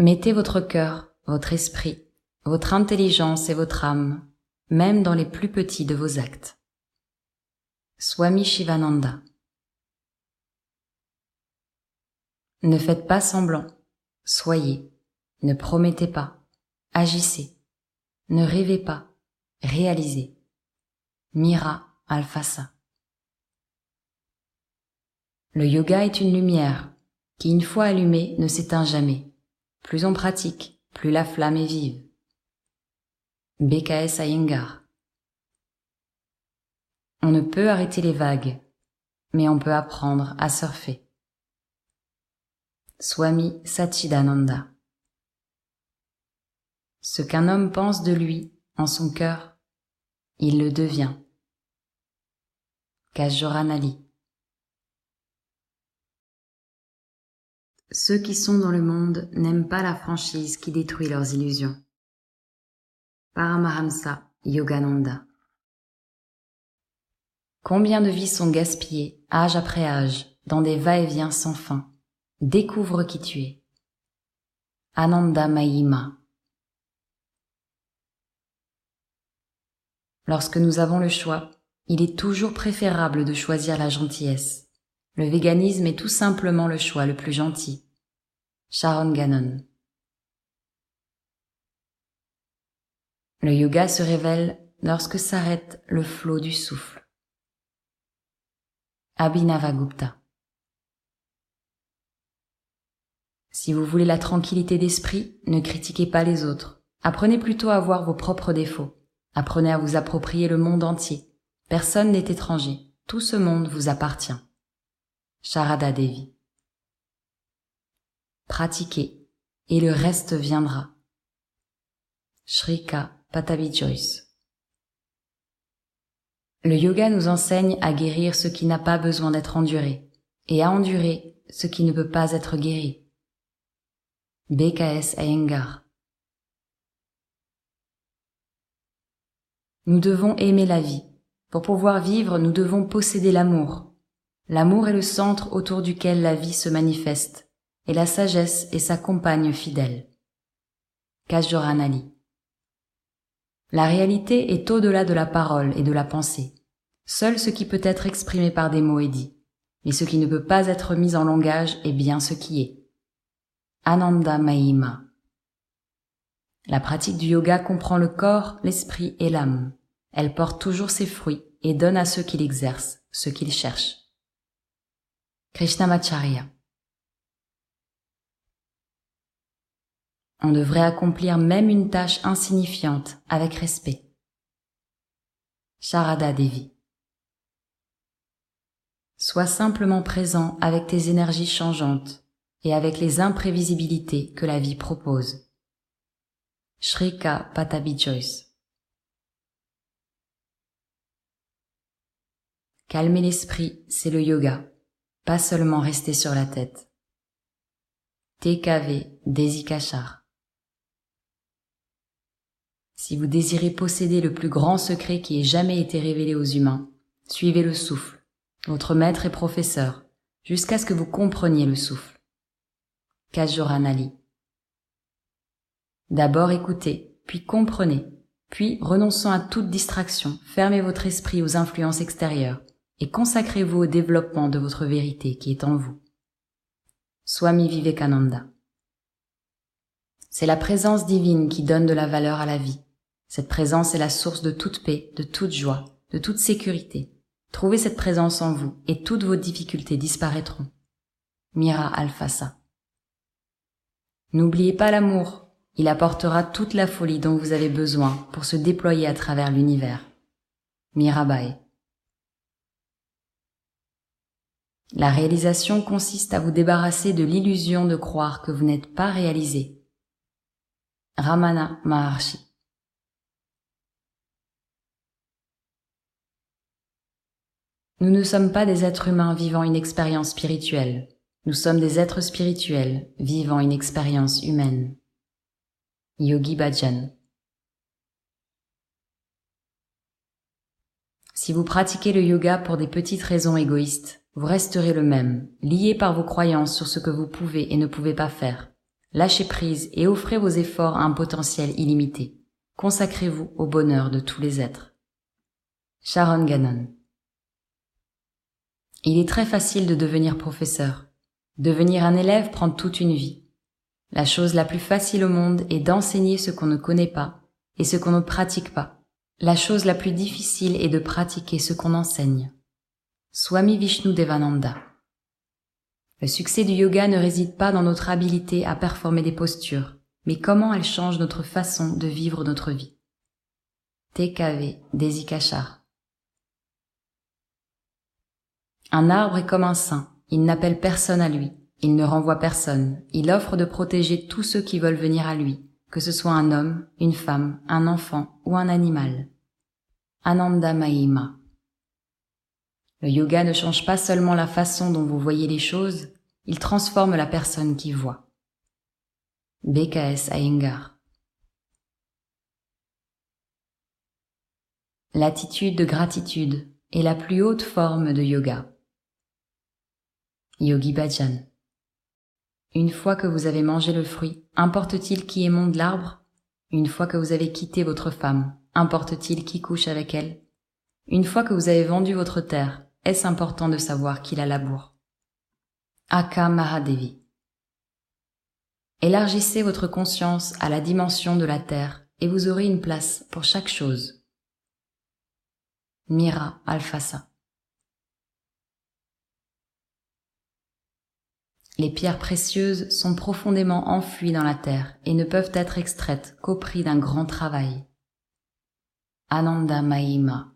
Mettez votre cœur, votre esprit, votre intelligence et votre âme, même dans les plus petits de vos actes. Swami Shivananda. Ne faites pas semblant, soyez, ne promettez pas, agissez, ne rêvez pas, réalisez. Mira Alfasa Le yoga est une lumière qui, une fois allumée, ne s'éteint jamais. Plus on pratique, plus la flamme est vive. BKS Iyengar On ne peut arrêter les vagues, mais on peut apprendre à surfer. Swami Satchidananda Ce qu'un homme pense de lui, en son cœur, il le devient. Kajoranali Ceux qui sont dans le monde n'aiment pas la franchise qui détruit leurs illusions. Paramahamsa Yogananda Combien de vies sont gaspillées, âge après âge, dans des va-et-vient sans fin? Découvre qui tu es. Ananda Mahima Lorsque nous avons le choix, il est toujours préférable de choisir la gentillesse. Le véganisme est tout simplement le choix le plus gentil. Sharon Gannon Le yoga se révèle lorsque s'arrête le flot du souffle. Abhinavagupta Si vous voulez la tranquillité d'esprit, ne critiquez pas les autres. Apprenez plutôt à voir vos propres défauts. Apprenez à vous approprier le monde entier. Personne n'est étranger. Tout ce monde vous appartient. Sharada Devi. Pratiquez et le reste viendra. Shrika Patabi. Le yoga nous enseigne à guérir ce qui n'a pas besoin d'être enduré et à endurer ce qui ne peut pas être guéri. BKS Iyengar. Nous devons aimer la vie. Pour pouvoir vivre, nous devons posséder l'amour. L'amour est le centre autour duquel la vie se manifeste, et la sagesse est sa compagne fidèle. Kajoranali. La réalité est au-delà de la parole et de la pensée. Seul ce qui peut être exprimé par des mots est dit, mais ce qui ne peut pas être mis en langage est bien ce qui est. Ananda Mahima. La pratique du yoga comprend le corps, l'esprit et l'âme. Elle porte toujours ses fruits et donne à ceux qui l'exercent ce qu'ils cherchent. Krishnamacharya. On devrait accomplir même une tâche insignifiante avec respect. Sharada Devi. Sois simplement présent avec tes énergies changeantes et avec les imprévisibilités que la vie propose. Shrika Patabi Joyce. Calmer l'esprit, c'est le yoga, pas seulement rester sur la tête. TKV Desikachar. Si vous désirez posséder le plus grand secret qui ait jamais été révélé aux humains, suivez le souffle, votre maître et professeur, jusqu'à ce que vous compreniez le souffle. Kajoranali. D'abord écoutez, puis comprenez, puis renonçant à toute distraction, fermez votre esprit aux influences extérieures et consacrez-vous au développement de votre vérité qui est en vous. Swami Vivekananda. C'est la présence divine qui donne de la valeur à la vie. Cette présence est la source de toute paix, de toute joie, de toute sécurité. Trouvez cette présence en vous et toutes vos difficultés disparaîtront. Mira Alfasa. N'oubliez pas l'amour. Il apportera toute la folie dont vous avez besoin pour se déployer à travers l'univers. Mirabai. La réalisation consiste à vous débarrasser de l'illusion de croire que vous n'êtes pas réalisé Ramana Maharshi. Nous ne sommes pas des êtres humains vivant une expérience spirituelle. Nous sommes des êtres spirituels vivant une expérience humaine. Yogi Bhajan. Si vous pratiquez le yoga pour des petites raisons égoïstes, vous resterez le même, lié par vos croyances sur ce que vous pouvez et ne pouvez pas faire, Lâchez prise et offrez vos efforts à un potentiel illimité. Consacrez-vous au bonheur de tous les êtres. Sharon Gannon Il est très facile de devenir professeur. Devenir un élève prend toute une vie. La chose la plus facile au monde est d'enseigner ce qu'on ne connaît pas et ce qu'on ne pratique pas. La chose la plus difficile est de pratiquer ce qu'on enseigne. Swami Vishnu Devananda. Le succès du yoga ne réside pas dans notre habilité à performer des postures, mais comment elle change notre façon de vivre notre vie. TKV Desikachar. Un arbre est comme un saint, il n'appelle personne à lui, il ne renvoie personne, il offre de protéger tous ceux qui veulent venir à lui, que ce soit un homme, une femme, un enfant ou un animal. Ananda Mahima. Le yoga ne change pas seulement la façon dont vous voyez les choses, il transforme la personne qui voit. BKS Iyengar. L'attitude de gratitude est la plus haute forme de yoga. Yogi Bhajan. Une fois que vous avez mangé le fruit, importe-t-il qui émonde l'arbre? Une fois que vous avez quitté votre femme, importe-t-il qui couche avec elle? Une fois que vous avez vendu votre terre, est-ce important de savoir qui la laboure? Aka Mahadevi. Élargissez votre conscience à la dimension de la terre et vous aurez une place pour chaque chose. Mira Alfasa. Les pierres précieuses sont profondément enfouies dans la terre et ne peuvent être extraites qu'au prix d'un grand travail. Ananda Mahima